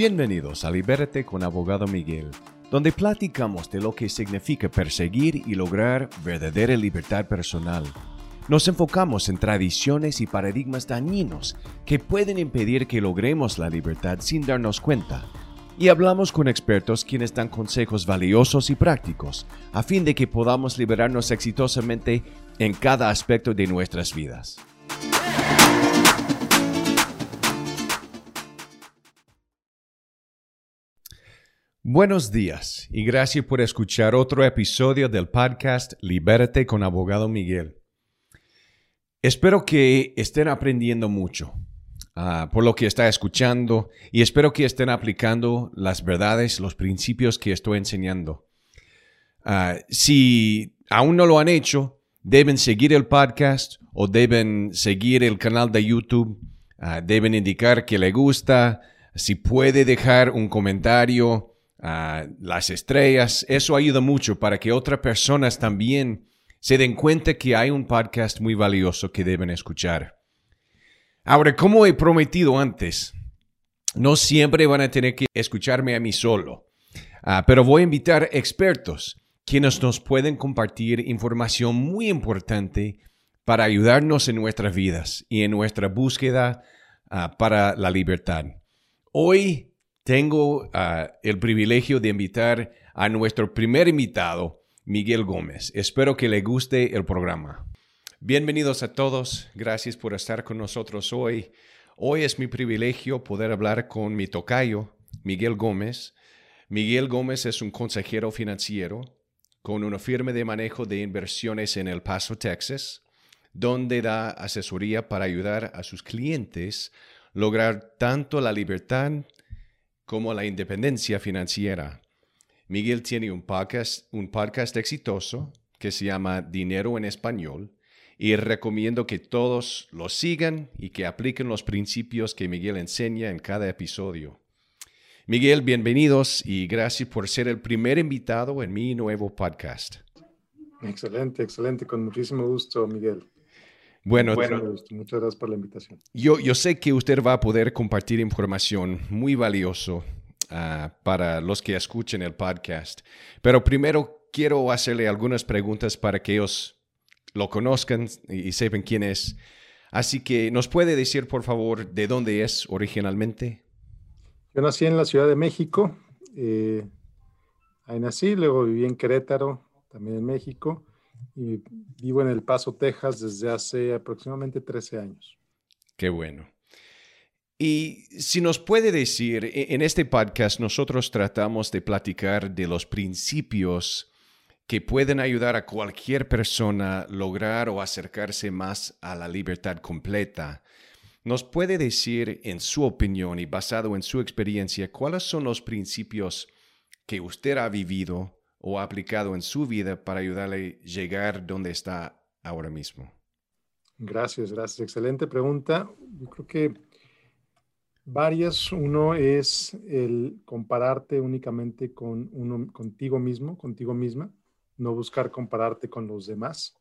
Bienvenidos a Libérate con Abogado Miguel, donde platicamos de lo que significa perseguir y lograr verdadera libertad personal. Nos enfocamos en tradiciones y paradigmas dañinos que pueden impedir que logremos la libertad sin darnos cuenta. Y hablamos con expertos quienes dan consejos valiosos y prácticos a fin de que podamos liberarnos exitosamente en cada aspecto de nuestras vidas. Buenos días y gracias por escuchar otro episodio del podcast Libérate con Abogado Miguel. Espero que estén aprendiendo mucho ah, por lo que está escuchando y espero que estén aplicando las verdades, los principios que estoy enseñando. Ah, si aún no lo han hecho, deben seguir el podcast o deben seguir el canal de YouTube, ah, deben indicar que le gusta, si puede dejar un comentario las estrellas. Eso ayuda mucho para que otras personas también se den cuenta que hay un podcast muy valioso que deben escuchar. Ahora, como he prometido antes, no siempre van a tener que escucharme a mí solo, ah, pero voy a invitar expertos quienes nos pueden compartir información muy importante para ayudarnos en nuestras vidas y en nuestra búsqueda ah, para la libertad. Hoy tengo ah, el privilegio de invitar a nuestro primer invitado, Miguel Gómez. Espero que le guste el programa. Bienvenidos a todos. Gracias por estar con nosotros hoy. Hoy es mi privilegio poder hablar con mi tocayo, Miguel Gómez. Miguel Gómez es un consejero financiero con una firma de manejo de inversiones en El Paso, Texas, donde da asesoría para ayudar a sus clientes lograr tanto la libertad como la independencia financiera. Miguel tiene un podcast, un podcast exitoso que se llama Dinero en Español y recomiendo que todos lo sigan y que apliquen los principios que Miguel enseña en cada episodio. Miguel, bienvenidos y gracias por ser el primer invitado en mi nuevo podcast. Excelente, excelente, con muchísimo gusto, Miguel. Bueno, muchas gracias por la invitación. Yo, yo sé que usted va a poder compartir información muy valioso ah, para los que escuchen el podcast, pero primero quiero hacerle algunas preguntas para que ellos lo conozcan y, sepan quién es. Así que, ¿nos puede decir, por favor, de dónde es originalmente? Yo nací en la Ciudad de México. Eh, ahí nací, luego viví en Querétaro, también en México y vivo en El Paso, Texas desde hace aproximadamente 13 años. Qué bueno. Y si nos puede decir, e-, en este podcast nosotros tratamos de platicar de los principios que pueden ayudar a cualquier persona lograr o acercarse más a la libertad completa. ¿Nos puede decir, en su opinión y basado en su experiencia, cuáles son los principios que usted ha vivido o ha aplicado en su vida para ayudarle a llegar donde está ahora mismo? Gracias, gracias. Excelente pregunta. Yo creo que varias. Uno es el compararte únicamente con uno, contigo mismo, contigo misma, no buscar compararte con los demás.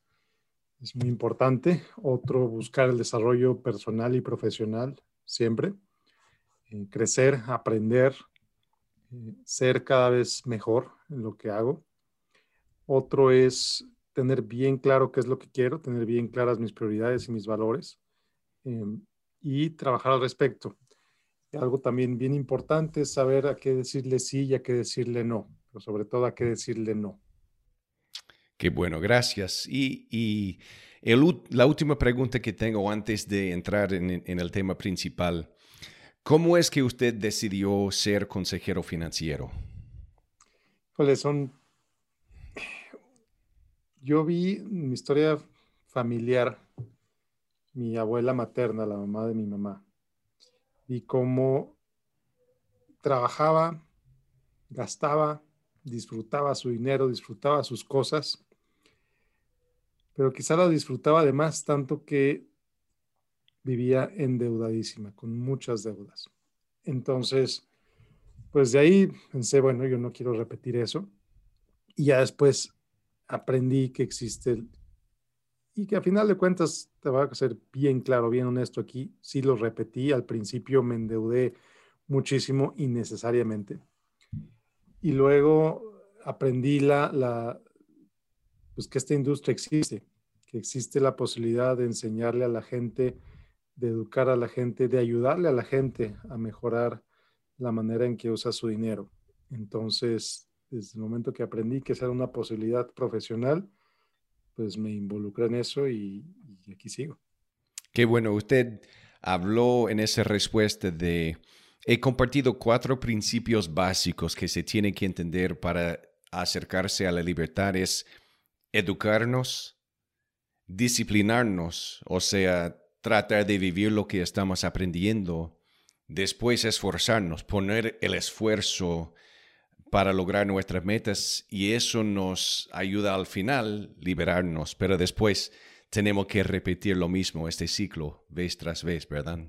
Es muy importante. Otro, buscar el desarrollo personal y profesional siempre. Eh, crecer, aprender, eh, ser cada vez mejor en lo que hago. Otro es tener bien claro qué es lo que quiero, tener bien claras mis prioridades y mis valores em, y trabajar al respecto. algo también bien importante es saber a qué decirle sí y a qué decirle no, pero sobre todo a qué decirle no. Qué bueno, gracias. Y, la última pregunta que tengo antes de entrar en el tema principal. ¿Cómo es que usted decidió ser consejero financiero? Pues son... Yo vi mi historia familiar, mi abuela materna, la mamá de mi mamá, y cómo trabajaba, gastaba, disfrutaba su dinero, disfrutaba sus cosas, pero quizá lo disfrutaba además tanto que vivía endeudadísima, con muchas deudas. Entonces, pues de ahí pensé, bueno, yo no quiero repetir eso. Y ya después aprendí que existe y que a final de cuentas, te voy a ser bien claro, bien honesto aquí, sí lo repetí, al principio me endeudé muchísimo innecesariamente. Y luego aprendí la, la, pues que esta industria existe, que existe la posibilidad de enseñarle a la gente, de educar a la gente, de ayudarle a la gente a mejorar la manera en que usa su dinero. Entonces, desde el momento que aprendí que esa era una posibilidad profesional, pues me involucré en eso y, aquí sigo. Qué bueno, usted habló en esa respuesta de, he compartido cuatro principios básicos que se tienen que entender para acercarse a la libertad. Es educarnos, disciplinarnos, o sea, tratar de vivir lo que estamos aprendiendo, después esforzarnos, poner el esfuerzo para lograr nuestras metas y eso nos ayuda al final liberarnos, pero después tenemos que repetir lo mismo, este ciclo, vez tras vez, ¿verdad?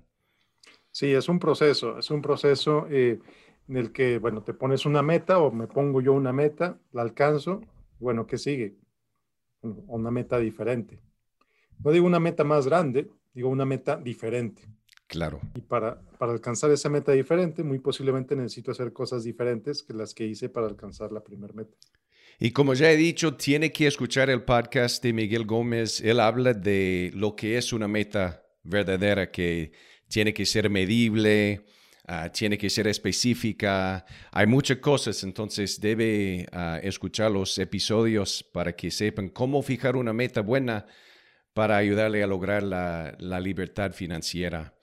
Sí, es un proceso, es un proceso eh, en el que, bueno, te pones una meta o me pongo yo una meta, la alcanzo, bueno, ¿qué sigue? Una meta diferente. No digo una meta más grande, digo una meta diferente. Claro. Y para, para alcanzar esa meta diferente, muy posiblemente necesito hacer cosas diferentes que las que hice para alcanzar la primera meta. Y como ya he dicho, tiene que escuchar el podcast de Miguel Gómez. Él habla de lo que es una meta verdadera, que tiene que ser medible, ah, tiene que ser específica. Hay muchas cosas, entonces debe ah, escuchar los episodios para que sepan cómo fijar una meta buena para ayudarle a lograr la, libertad financiera.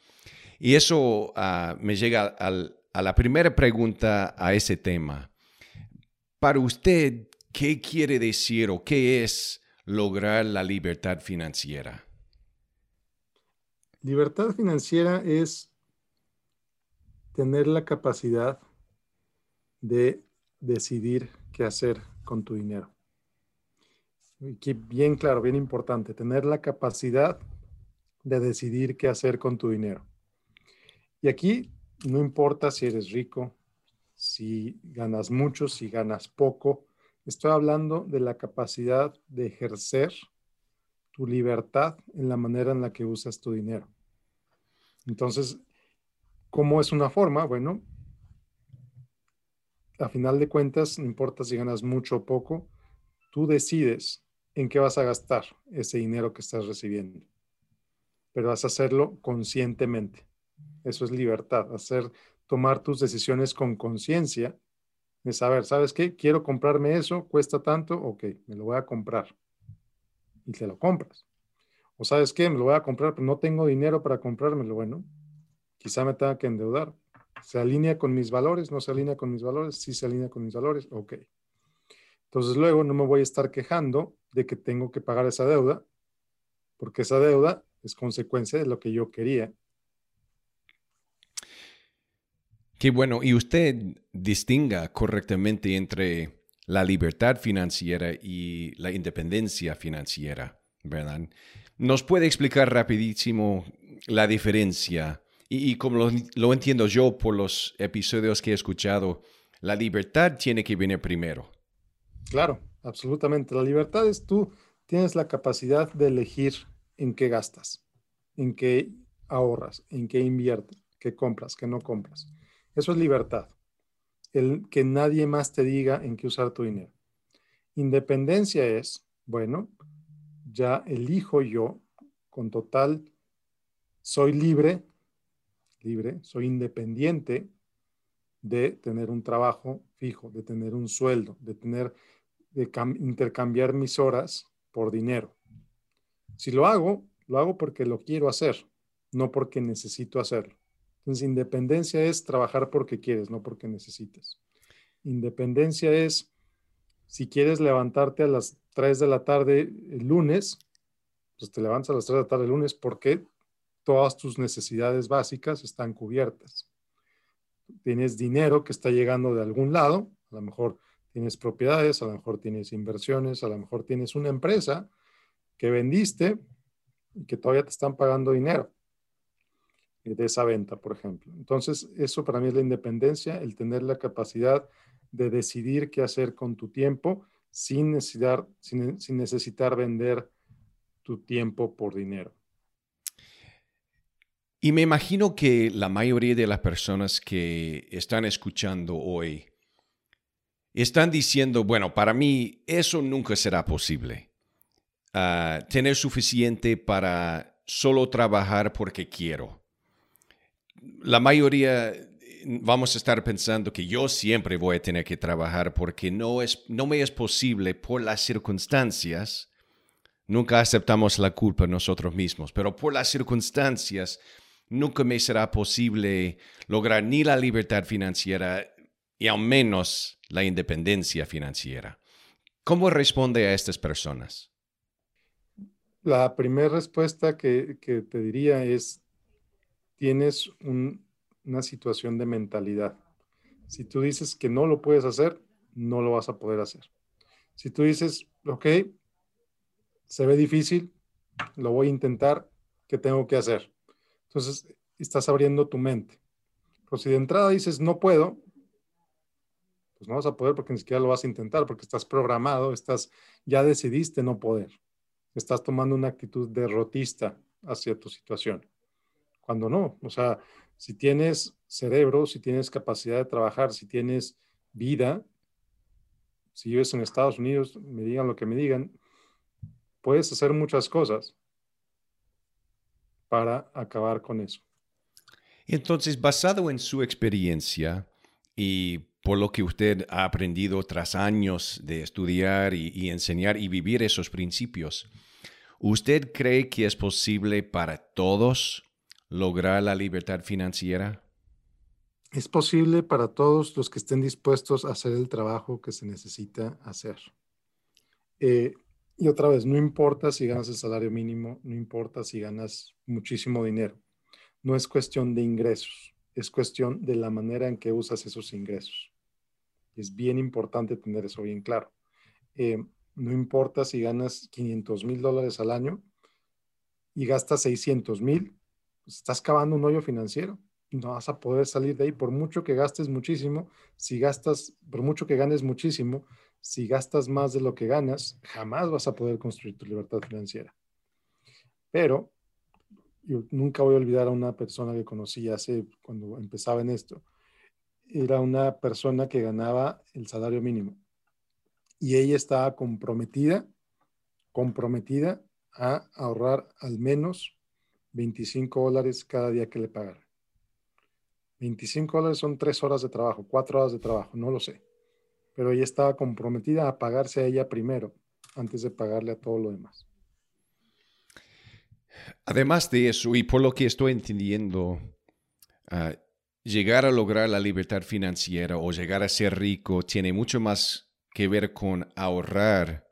Y eso ah, me llega a la primera pregunta a ese tema. Para usted, ¿qué quiere decir o qué es lograr la libertad financiera? Libertad financiera es tener la capacidad de decidir qué hacer con tu dinero. Y bien claro, bien importante, tener la capacidad de decidir qué hacer con tu dinero. Y aquí no importa si eres rico, si ganas mucho, si ganas poco. Estoy hablando de la capacidad de ejercer tu libertad en la manera en la que usas tu dinero. Entonces, ¿cómo es una forma? Bueno, a final de cuentas, no importa si ganas mucho o poco, tú decides en qué vas a gastar ese dinero que estás recibiendo. Pero vas a hacerlo conscientemente. Eso es libertad, hacer, tomar tus decisiones con conciencia de saber, ¿sabes qué? Quiero comprarme eso, cuesta tanto, ok, me lo voy a comprar. Y te lo compras. O sabes qué, me lo voy a comprar, pero no tengo dinero para comprármelo. Bueno, quizá me tenga que endeudar. ¿Se alinea con mis valores? ¿No se alinea con mis valores? Sí se alinea con mis valores, ok. Entonces luego no me voy a estar quejando de que tengo que pagar esa deuda, porque esa deuda es consecuencia de lo que yo quería Qué bueno. Y usted distinga correctamente entre la libertad financiera y la independencia financiera, ¿verdad? ¿Nos puede explicar rapidísimo la diferencia? Y, como lo, entiendo yo por los episodios que he escuchado, la libertad tiene que venir primero. Claro, absolutamente. La libertad es tú tienes la capacidad de elegir en qué gastas, en qué ahorras, en qué inviertes, qué compras, qué no compras. Eso es libertad. El que nadie más te diga en qué usar tu dinero. Independencia es, bueno, ya elijo yo con total, soy libre, libre, soy independiente de tener un trabajo fijo, de tener un sueldo, de tener, de intercambiar mis horas por dinero. Si lo hago, lo hago porque lo quiero hacer, no porque necesito hacerlo. Entonces, independencia es trabajar porque quieres, no porque necesites. Independencia es, si quieres levantarte a las 3 de la tarde el lunes, pues te levantas a las 3 de la tarde el lunes porque todas tus necesidades básicas están cubiertas. Tienes dinero que está llegando de algún lado, a lo mejor tienes propiedades, a lo mejor tienes inversiones, a lo mejor tienes una empresa que vendiste y que todavía te están pagando dinero de esa venta, por ejemplo. Entonces, eso para mí es la independencia, el tener la capacidad de decidir qué hacer con tu tiempo sin necesitar, sin, necesitar vender tu tiempo por dinero. Y me imagino que la mayoría de las personas que están escuchando hoy están diciendo, bueno, para mí eso nunca será posible. Ah, tener suficiente para solo trabajar porque quiero. La mayoría vamos a estar pensando que yo siempre voy a tener que trabajar porque no, es, no me es posible por las circunstancias. Nunca aceptamos la culpa nosotros mismos, pero por las circunstancias nunca me será posible lograr ni la libertad financiera y al menos la independencia financiera. ¿Cómo responde a estas personas? La primera respuesta que, te diría es, tienes una situación de mentalidad. Si tú dices que no lo puedes hacer, no lo vas a poder hacer. Si tú dices, ok, se ve difícil, lo voy a intentar, ¿qué tengo que hacer? Entonces, estás abriendo tu mente. Pero si de entrada dices, no puedo, pues no vas a poder porque ni siquiera lo vas a intentar, porque estás programado, estás, ya decidiste no poder. Estás tomando una actitud derrotista hacia tu situación. Cuando no, o sea, si tienes cerebro, si tienes capacidad de trabajar, si tienes vida, si vives en Estados Unidos, me digan lo que me digan, puedes hacer muchas cosas para acabar con eso. Entonces, basado en su experiencia y por lo que usted ha aprendido tras años de estudiar y, enseñar y vivir esos principios, ¿usted cree que es posible para todos lograr la libertad financiera? Es posible para todos los que estén dispuestos a hacer el trabajo que se necesita hacer. Eh, y otra vez, no importa si ganas el salario mínimo, no importa si ganas muchísimo dinero. No es cuestión de ingresos, es cuestión de la manera en que usas esos ingresos. Es bien importante tener eso bien claro. Eh, no importa si ganas 500 mil dólares al año y gastas 600 mil, pues estás cavando un hoyo financiero. No vas a poder salir de ahí por mucho que gastes muchísimo. Si gastas, por mucho que ganes muchísimo, si gastas más de lo que ganas, jamás vas a poder construir tu libertad financiera. Pero yo nunca voy a olvidar a una persona que conocí hace cuando empezaba en esto. Era una persona que ganaba el salario mínimo y ella estaba comprometida, comprometida a ahorrar al menos 25 dólares cada día que le pagara. 25 dólares son tres horas de trabajo, cuatro horas de trabajo, no lo sé pero ella estaba comprometida a pagarse a ella primero, antes de pagarle a todo lo demás. Además de eso, y por lo que estoy entendiendo, ah, llegar a lograr la libertad financiera o llegar a ser rico tiene mucho más que ver con ahorrar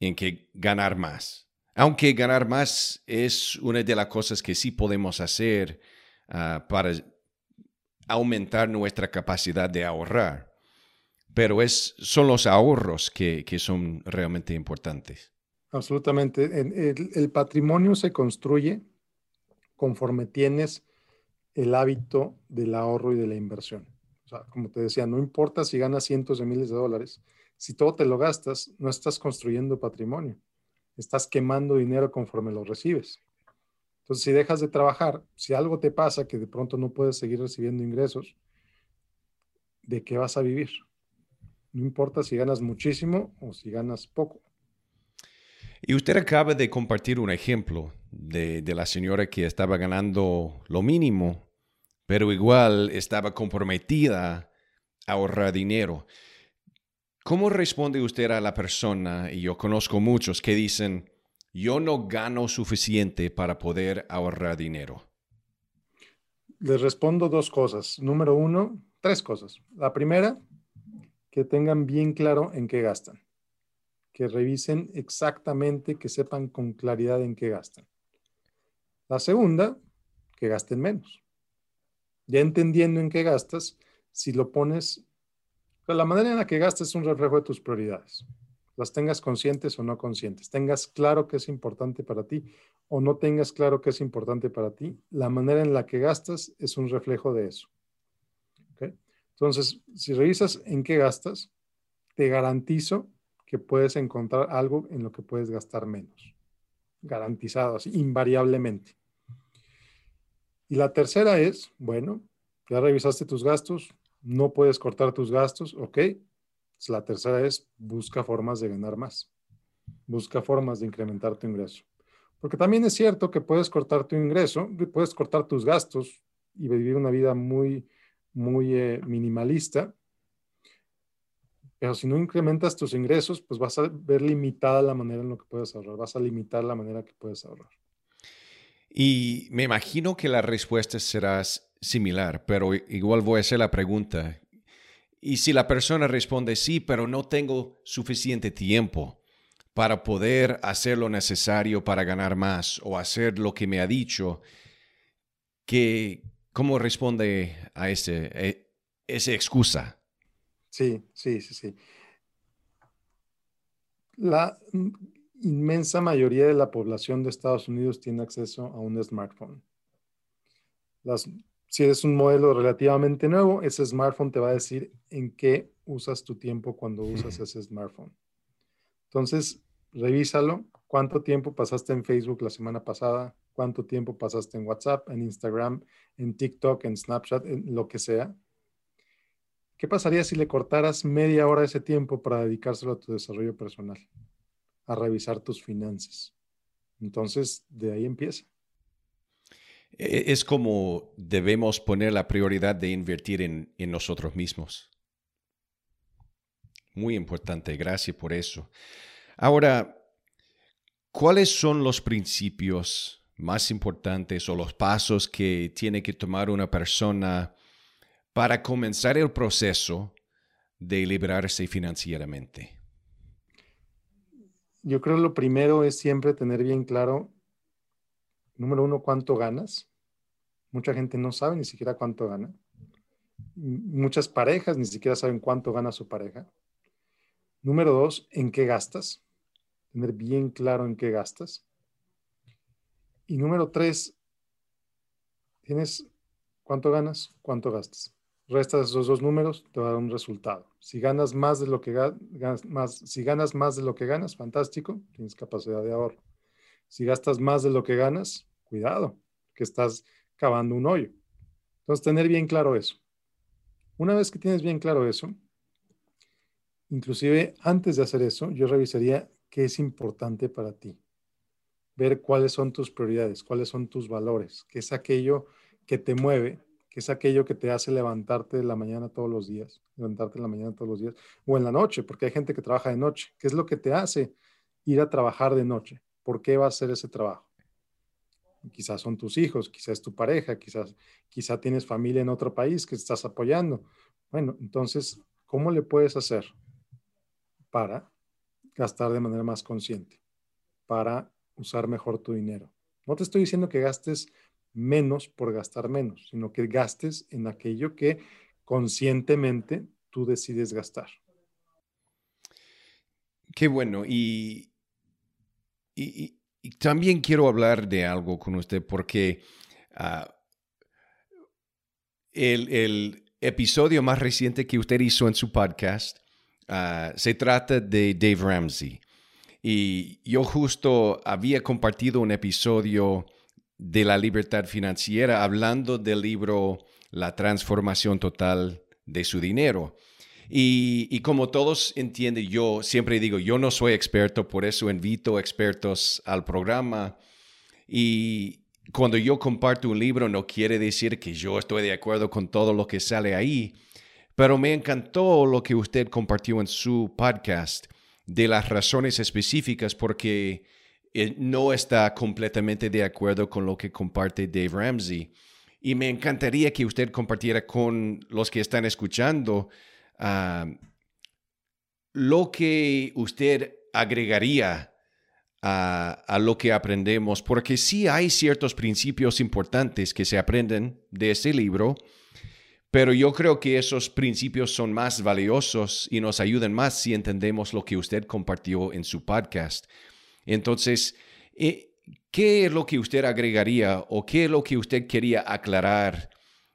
en que ganar más. Aunque ganar más es una de las cosas que sí podemos hacer ah, para aumentar nuestra capacidad de ahorrar pero es, son los ahorros que, son realmente importantes. Absolutamente. El, patrimonio se construye conforme tienes el hábito del ahorro y de la inversión. O sea, como te decía, no importa si ganas cientos de miles de dólares, si todo te lo gastas, no estás construyendo patrimonio, estás quemando dinero conforme lo recibes. Entonces, si dejas de trabajar, si algo te pasa que de pronto no puedes seguir recibiendo ingresos, ¿de qué vas a vivir? No importa si ganas muchísimo o si ganas poco. Y usted acaba de compartir un ejemplo de, la señora que estaba ganando lo mínimo, pero igual estaba comprometida a ahorrar dinero. ¿Cómo responde usted a la persona, y yo conozco muchos que dicen, yo no gano suficiente para poder ahorrar dinero? Les respondo dos cosas. Número uno, tres cosas. La primera, que tengan bien claro en qué gastan, que revisen exactamente, que sepan con claridad en qué gastan. La segunda, que gasten menos. Ya entendiendo en qué gastas, si lo pones, la manera en la que gastas es un reflejo de tus prioridades. Las tengas conscientes o no conscientes, tengas claro qué es importante para ti o no tengas claro qué es importante para ti, la manera en la que gastas es un reflejo de eso. Entonces, si revisas en qué gastas, te garantizo que puedes encontrar algo en lo que puedes gastar menos. Garantizado, así, invariablemente. Y la tercera es, bueno, ya revisaste tus gastos, no puedes cortar tus gastos, ok. La tercera es, busca formas de ganar más. Busca formas de incrementar tu ingreso. Porque también es cierto que puedes cortar tu ingreso, puedes cortar tus gastos y vivir una vida muy, muy eh, minimalista. Pero si no incrementas tus ingresos, pues vas a ver limitada la manera en lo que puedes ahorrar, vas a limitar la manera que puedes ahorrar. Y me imagino que la respuesta será similar, pero igual voy a hacer la pregunta. Y si la persona responde sí, pero no tengo suficiente tiempo, para poder hacer lo necesario para ganar más o hacer lo que me ha dicho, que, ¿cómo responde a ese, e, esa excusa? Sí, sí, sí, sí. La inmensa mayoría de la población de Estados Unidos tiene acceso a un smartphone. Las, si eres un modelo relativamente nuevo, ese smartphone te va a decir en qué usas tu tiempo cuando usas ese smartphone. Entonces, revísalo. ¿Cuánto tiempo pasaste en Facebook la semana pasada? ¿Cuánto tiempo pasaste en WhatsApp, en Instagram, en TikTok, en Snapchat, en lo que sea? ¿Qué pasaría si le cortaras media hora de ese tiempo para dedicárselo a tu desarrollo personal? A revisar tus finanzas. Entonces, de ahí empieza. E, es como debemos poner la prioridad de invertir en, en nosotros mismos. Muy importante, gracias por eso. Ahora, ¿cuáles son los principios más importantes o los pasos que tiene que tomar una persona para comenzar el proceso de liberarse financieramente? Yo creo lo primero es siempre tener bien claro, número uno, cuánto ganas. Mucha gente no sabe ni siquiera cuánto gana. Muchas parejas ni siquiera saben cuánto gana su pareja. Número dos, ¿en qué gastas? Tener bien claro en qué gastas. Y número tres, tienes cuánto ganas, cuánto gastas. Restas esos dos números, te va a dar un resultado. Si ganas más de lo que ganas, más, si ganas más de lo que ganas, fantástico, tienes capacidad de ahorro. Si gastas más de lo que ganas, cuidado, que estás cavando un hoyo. Entonces, tener bien claro eso. Una vez que tienes bien claro eso, Inclusive antes de hacer eso, yo revisaría qué es importante para ti. Ver cuáles son tus prioridades, cuáles son tus valores, qué es aquello que te mueve, qué es aquello que te hace levantarte de la mañana todos los días, levantarte en la mañana todos los días, o en la noche, porque hay gente que trabaja de noche. ¿Qué es lo que te hace ir a trabajar de noche? ¿Por qué va a hacer ese trabajo? Quizás son tus hijos, quizás es tu pareja, quizás, quizás tienes familia en otro país que estás apoyando. Bueno, entonces, ¿cómo le puedes hacer para gastar de manera más consciente, para usar mejor tu dinero. No te estoy diciendo que gastes menos por gastar menos, sino que gastes en aquello que conscientemente tú decides gastar. Qué bueno. Y, y, también quiero hablar de algo con usted porque ah, el, el, episodio más reciente que usted hizo en su podcast Ah, se trata de Dave Ramsey. Y yo justo había compartido un episodio de la libertad financiera hablando del libro La transformación total de su dinero. Y, como todos entienden, yo siempre digo, yo no soy experto, por eso invito expertos al programa. Y cuando yo comparto un libro no quiere decir que yo estoy de acuerdo con todo lo que sale ahí, pero me encantó lo que usted compartió en su podcast de las razones específicas porque no está completamente de acuerdo con lo que comparte Dave Ramsey. Y me encantaría que usted compartiera con los que están escuchando ah, lo que usted agregaría a, a, lo que aprendemos, porque sí hay ciertos principios importantes que se aprenden de ese libro pero yo creo que esos principios son más valiosos y nos ayudan más si entendemos lo que usted compartió en su podcast. Entonces, eh, ¿qué es lo que usted agregaría o qué es lo que usted quería aclarar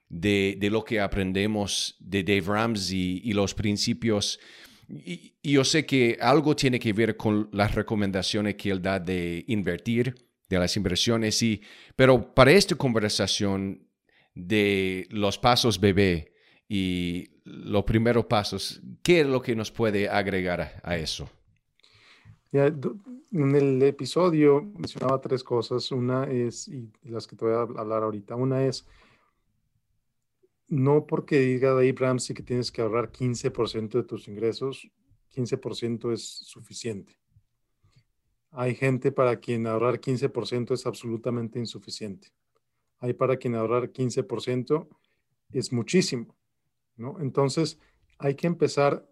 de, lo que aprendemos de Dave Ramsey y los principios? Y, yo sé que algo tiene que ver con las recomendaciones que él da de invertir, de las inversiones, y, pero para esta conversación de los pasos bebé y los primeros pasos, ¿qué es lo que nos puede agregar a, eso? En el episodio mencionaba tres cosas. Una es, y las que te voy a hablar ahorita, una es, no porque diga Dave Ramsey que tienes que ahorrar 15% de tus ingresos, 15% es suficiente. Hay gente para quien ahorrar 15% es absolutamente insuficiente. Hay para quien ahorrar 15% es muchísimo, ¿no? Entonces, hay que empezar,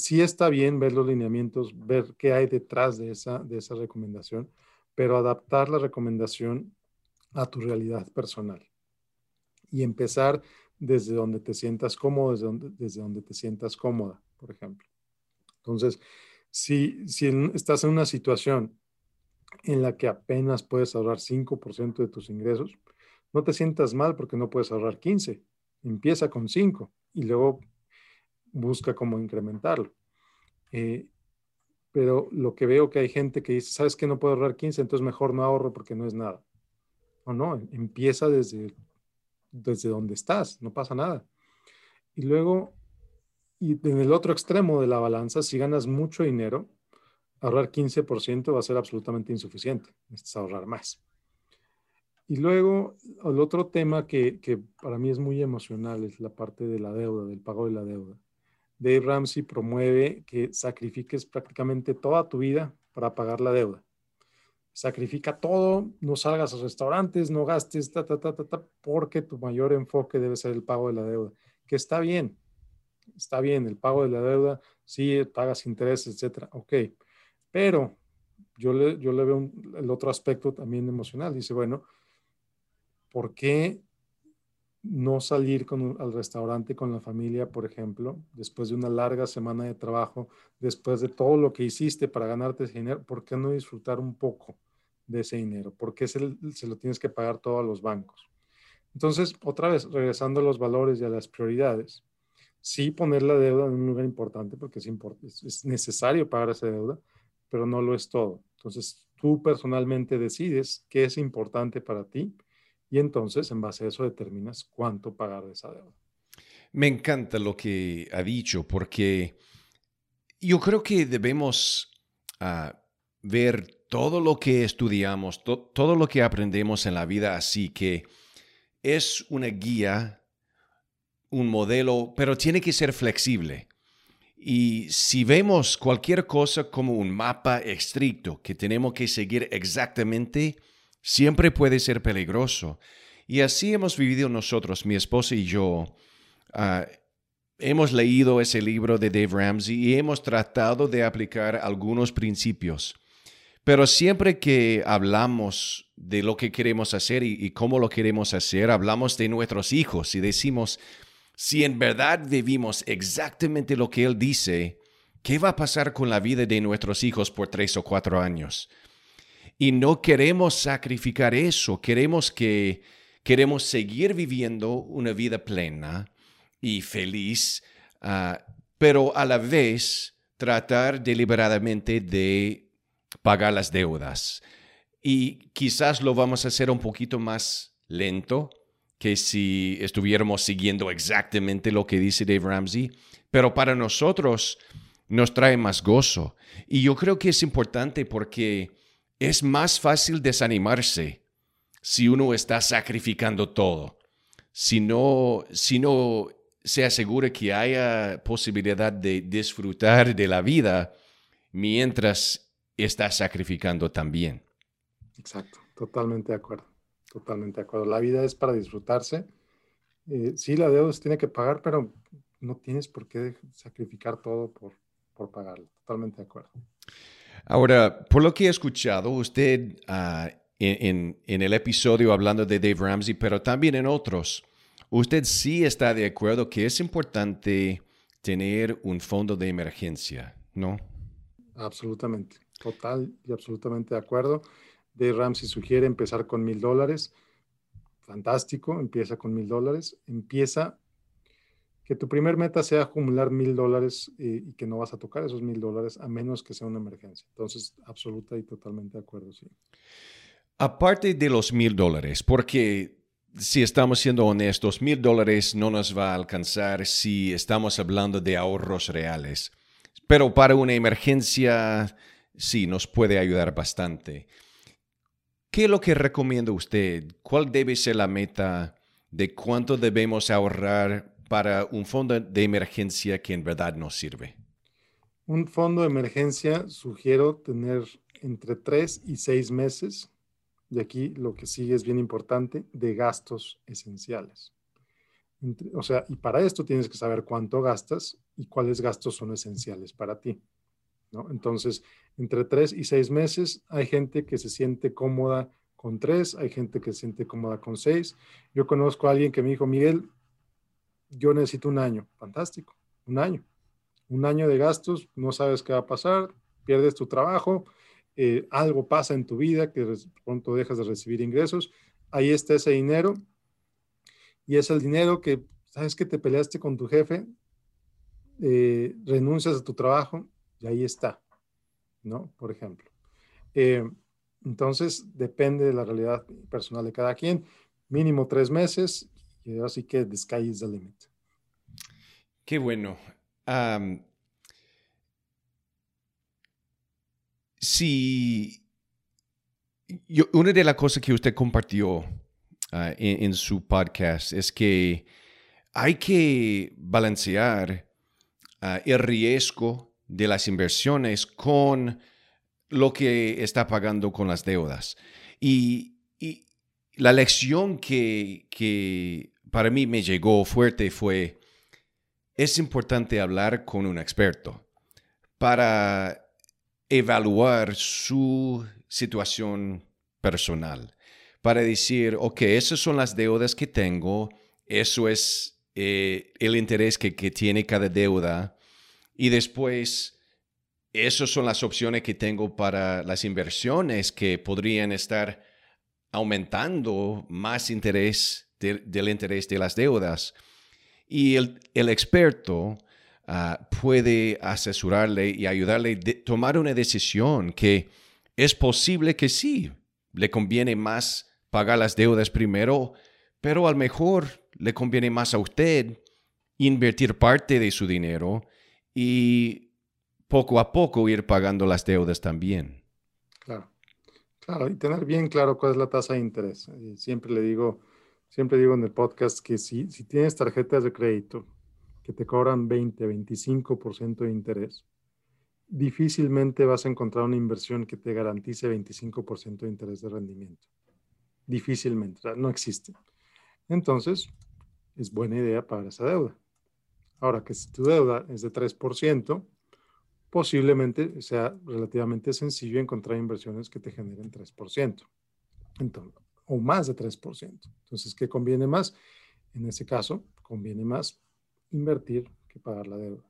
sí está bien ver los lineamientos, ver qué hay detrás de esa, de esa recomendación, pero adaptar la recomendación a tu realidad personal y empezar desde donde te sientas cómodo, desde donde, desde donde te sientas cómoda, por ejemplo. Entonces, si, si estás en una situación en la que apenas puedes ahorrar 5% de tus ingresos, no te sientas mal porque no puedes ahorrar 15. Empieza con 5 y luego busca cómo incrementarlo. Eh, pero lo que veo que hay gente que dice, ¿sabes que no puedo ahorrar 15? Entonces mejor no ahorro porque no es nada. O no, empieza desde, desde donde estás, no pasa nada. Y luego, y en el otro extremo de la balanza, si ganas mucho dinero, ahorrar 15% va a ser absolutamente insuficiente. Necesitas ahorrar más. Y luego, el otro tema que, que, para mí es muy emocional es la parte de la deuda, del pago de la deuda. Dave Ramsey promueve que sacrifiques prácticamente toda tu vida para pagar la deuda. Sacrifica todo, no salgas a restaurantes, no gastes, ta, ta, ta, ta, ta, porque tu mayor enfoque debe ser el pago de la deuda, que está bien, está bien, el pago de la deuda, sí, pagas intereses, etcétera, ok, pero yo le, yo le veo el otro aspecto también emocional, dice, bueno, ¿por qué no salir al restaurante con la familia, por ejemplo, después de una larga semana de trabajo, después de todo lo que hiciste para ganarte ese dinero? ¿Por qué no disfrutar un poco de ese dinero? ¿Por qué se, lo tienes que pagar todo a los bancos? Entonces, otra vez, regresando a los valores y a las prioridades, sí poner la deuda en un lugar importante porque es, es necesario pagar esa deuda, pero no lo es todo. Entonces, tú personalmente decides qué es importante para ti y entonces en base a eso determinas cuánto pagar de esa deuda. Me encanta lo que ha dicho porque yo creo que debemos ah, ver todo lo que estudiamos, todo lo que aprendemos en la vida así que es una guía, un modelo, pero tiene que ser flexible. Y si vemos cualquier cosa como un mapa estricto que tenemos que seguir exactamente, siempre puede ser peligroso. Y así hemos vivido nosotros, mi esposa y yo. Ah, hemos leído ese libro de Dave Ramsey y hemos tratado de aplicar algunos principios. Pero siempre que hablamos de lo que queremos hacer y, y, cómo lo queremos hacer, hablamos de nuestros hijos y decimos, si en verdad vivimos exactamente lo que él dice, ¿qué va a pasar con la vida de nuestros hijos por tres o cuatro años? Y no queremos sacrificar eso, queremos que queremos seguir viviendo una vida plena y feliz, ah, pero a la vez tratar deliberadamente de pagar las deudas. Y quizás lo vamos a hacer un poquito más lento que si estuviéramos siguiendo exactamente lo que dice Dave Ramsey, pero para nosotros nos trae más gozo. Y yo creo que es importante porque es más fácil desanimarse si uno está sacrificando todo. Si no, si no se asegura que haya posibilidad de disfrutar de la vida mientras está sacrificando también. Exacto, totalmente de acuerdo, totalmente de acuerdo. La vida es para disfrutarse. Eh, sí, la deuda se tiene que pagar, pero no tienes por qué sacrificar todo por, por pagarlo. Totalmente de acuerdo. Ahora, por lo que he escuchado, usted ah, en, el episodio hablando de Dave Ramsey, pero también en otros, usted sí está de acuerdo que es importante tener un fondo de emergencia, ¿no? Absolutamente, total y absolutamente de acuerdo. Dave Ramsey sugiere empezar con mil dólares. Fantástico, empieza con mil dólares. Empieza que tu primer meta sea acumular mil dólares eh, y que no vas a tocar esos mil dólares a menos que sea una emergencia. Entonces, absoluta y totalmente de acuerdo, sí. Aparte de los mil dólares, porque si estamos siendo honestos, mil dólares no nos va a alcanzar si estamos hablando de ahorros reales. Pero para una emergencia, sí, nos puede ayudar bastante. ¿Qué es lo que recomienda usted? ¿Cuál debe ser la meta de cuánto debemos ahorrar para un fondo de emergencia que en verdad nos sirve? Un fondo de emergencia sugiero tener entre tres y seis meses, y aquí lo que sigue es bien importante, de gastos esenciales. o sea, y para esto tienes que saber cuánto gastas y cuáles gastos son esenciales para ti. ¿no? Entonces, entre tres y seis meses, hay gente que se siente cómoda con tres, hay gente que se siente cómoda con seis. Yo conozco a alguien que me dijo, Miguel, yo necesito un año. Fantástico, un año. Un año de gastos, no sabes qué va a pasar, pierdes tu trabajo, eh, algo pasa en tu vida que pronto dejas de recibir ingresos. Ahí está ese dinero y es el dinero que, sabes que te peleaste con tu jefe, eh, renuncias a tu trabajo y ahí está, ¿no? Por ejemplo. Eh, entonces, depende de la realidad personal de cada quien. Mínimo tres meses así que the sky is the limit. Qué bueno. si una de las cosas que usted compartió ah, en, su podcast es que hay que balancear ah, el riesgo de las inversiones con lo que está pagando con las deudas. Y la lección que, que para mí me llegó fuerte fue, es importante hablar con un experto para evaluar su situación personal, para decir, ok, esas son las deudas que tengo, eso es eh, el interés que, que tiene cada deuda, y después, esas son las opciones que tengo para las inversiones que podrían estar aumentando más interés del interés de las deudas. Y el, experto ah, puede asesorarle y ayudarle a tomar una decisión que es posible que sí, le conviene más pagar las deudas primero, pero a lo mejor le conviene más a usted invertir parte de su dinero y poco a poco ir pagando las deudas también. Claro, y tener bien claro cuál es la tasa de interés. Siempre le digo, Siempre digo en el podcast que si, si tienes tarjetas de crédito que te cobran 20, 25% de interés, difícilmente vas a encontrar una inversión que te garantice 25% de interés de rendimiento. Difícilmente, no existe. Entonces, es buena idea pagar esa deuda. Ahora que si tu deuda es de 3%, posiblemente sea relativamente sencillo encontrar inversiones que te generen 3%. Entonces, o más de 3%. Entonces, ¿qué conviene más? En ese caso, conviene más invertir que pagar la deuda.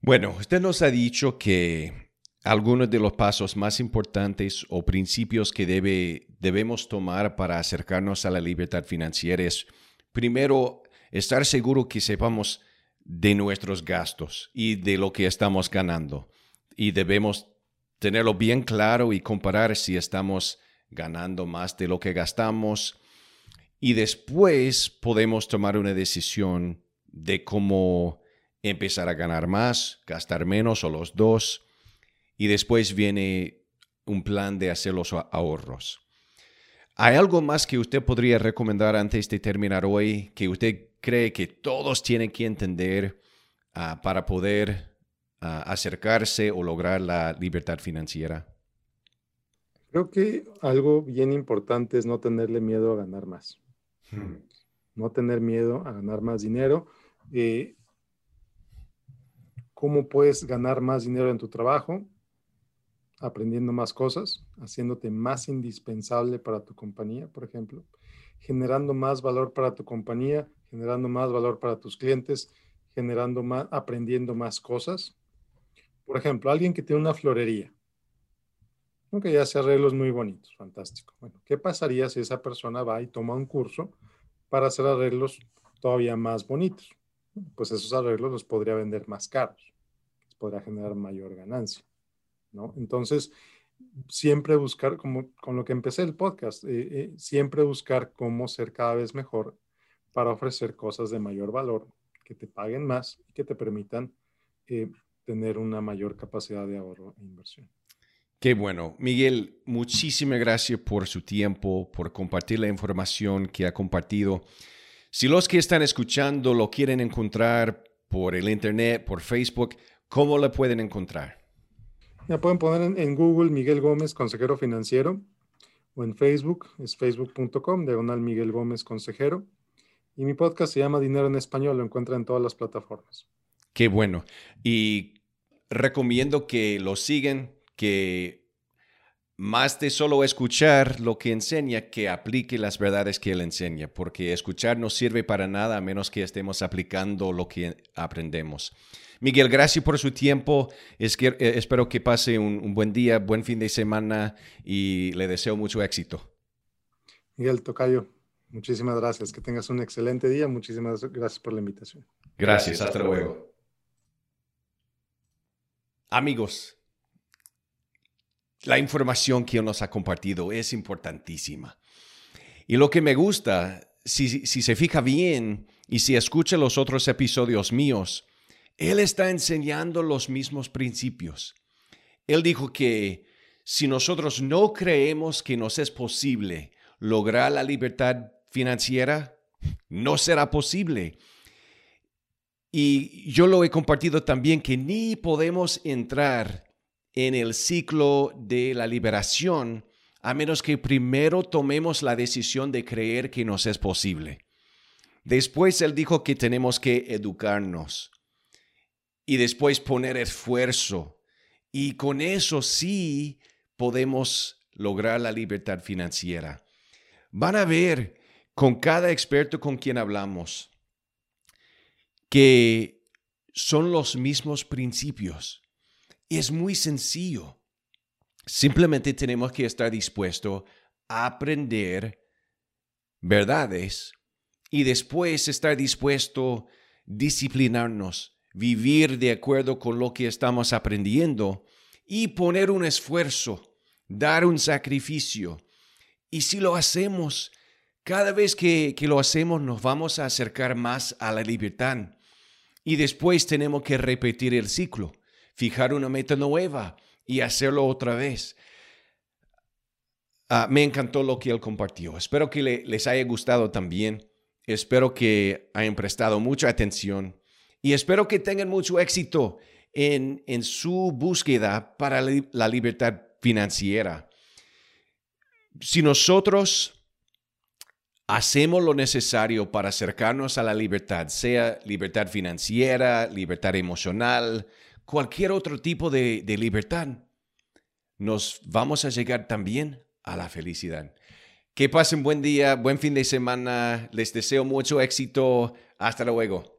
Bueno, usted nos ha dicho que algunos de los pasos más importantes o principios que debe, debemos tomar para acercarnos a la libertad financiera es, primero, estar seguro que sepamos de nuestros gastos y de lo que estamos ganando. Y debemos tenerlo bien claro y comparar si estamos ganando más de lo que gastamos y después podemos tomar una decisión de cómo empezar a ganar más, gastar menos o los dos y después viene un plan de hacer los ahorros. ¿Hay algo más que usted podría recomendar antes de terminar hoy que usted cree que todos tienen que entender ah, para poder ah, acercarse o lograr la libertad financiera? Creo que algo bien importante es no tenerle miedo a ganar más. Hmm. No tener miedo a ganar más dinero. Eh, ¿Cómo puedes ganar más dinero en tu trabajo? Aprendiendo más cosas, haciéndote más indispensable para tu compañía, por ejemplo, generando más valor para tu compañía, generando más valor para tus clientes, generando más, aprendiendo más cosas. Por ejemplo, alguien que tiene una florería aunque ya hace arreglos muy bonitos, fantástico. Bueno, ¿qué pasaría si esa persona va y toma un curso para hacer arreglos todavía más bonitos? Pues esos arreglos los podría vender más caros, podría generar mayor ganancia, ¿no? Entonces, siempre buscar, como con lo que empecé el podcast, eh, eh, siempre buscar cómo ser cada vez mejor para ofrecer cosas de mayor valor, que te paguen más y que te permitan eh, tener una mayor capacidad de ahorro e inversión. Qué bueno. Miguel, muchísimas gracias por su tiempo, por compartir la información que ha compartido. Si los que están escuchando lo quieren encontrar por el Internet, por Facebook, ¿cómo lo pueden encontrar? Ya pueden poner en, Google Miguel Gómez, consejero financiero, o en Facebook, es facebook.com, diagonal Miguel Gómez, consejero. Y mi podcast se llama Dinero en Español, lo encuentran en todas las plataformas. Qué bueno. Y recomiendo que lo sigan, que más de solo escuchar lo que enseña, que aplique las verdades que él enseña, porque escuchar no sirve para nada a menos que estemos aplicando lo que aprendemos. Miguel, gracias por su tiempo. Es que, eh, espero que pase un, buen día, buen fin de semana y le deseo mucho éxito. Miguel Tocayo, muchísimas gracias. Que tengas un excelente día. Muchísimas gracias por la invitación. Gracias, hasta luego. Amigos, la información que nos ha compartido es importantísima. Y lo que me gusta, si, si se fija bien y si escucha los otros episodios míos, él está enseñando los mismos principios. Él dijo que si nosotros no creemos que nos es posible lograr la libertad financiera, no será posible. Y yo lo he compartido también que ni podemos entrar en el ciclo de la liberación a menos que primero tomemos la decisión de creer que nos es posible. Después él dijo que tenemos que educarnos y después poner esfuerzo. Y con eso sí podemos lograr la libertad financiera. Van a ver con cada experto con quien hablamos que son los mismos principios. Es muy sencillo. Simplemente tenemos que estar dispuestos a aprender verdades y después estar dispuesto a disciplinarnos vivir de acuerdo con lo que estamos aprendiendo y poner un esfuerzo, dar un sacrificio. Y si lo hacemos, cada vez que, lo hacemos nos vamos a acercar más a la libertad. Y después tenemos que repetir el ciclo, fijar una meta nueva y hacerlo otra vez. Ah, me encantó lo que él compartió. Espero que les haya gustado también. Espero que hayan prestado mucha atención y espero que tengan mucho éxito en, su búsqueda para la libertad financiera. Si nosotros hacemos lo necesario para acercarnos a la libertad, sea libertad financiera, libertad emocional, cualquier otro tipo de, libertad, nos vamos a llegar también a la felicidad. Que pasen buen día, buen fin de semana. Les deseo mucho éxito. Hasta luego.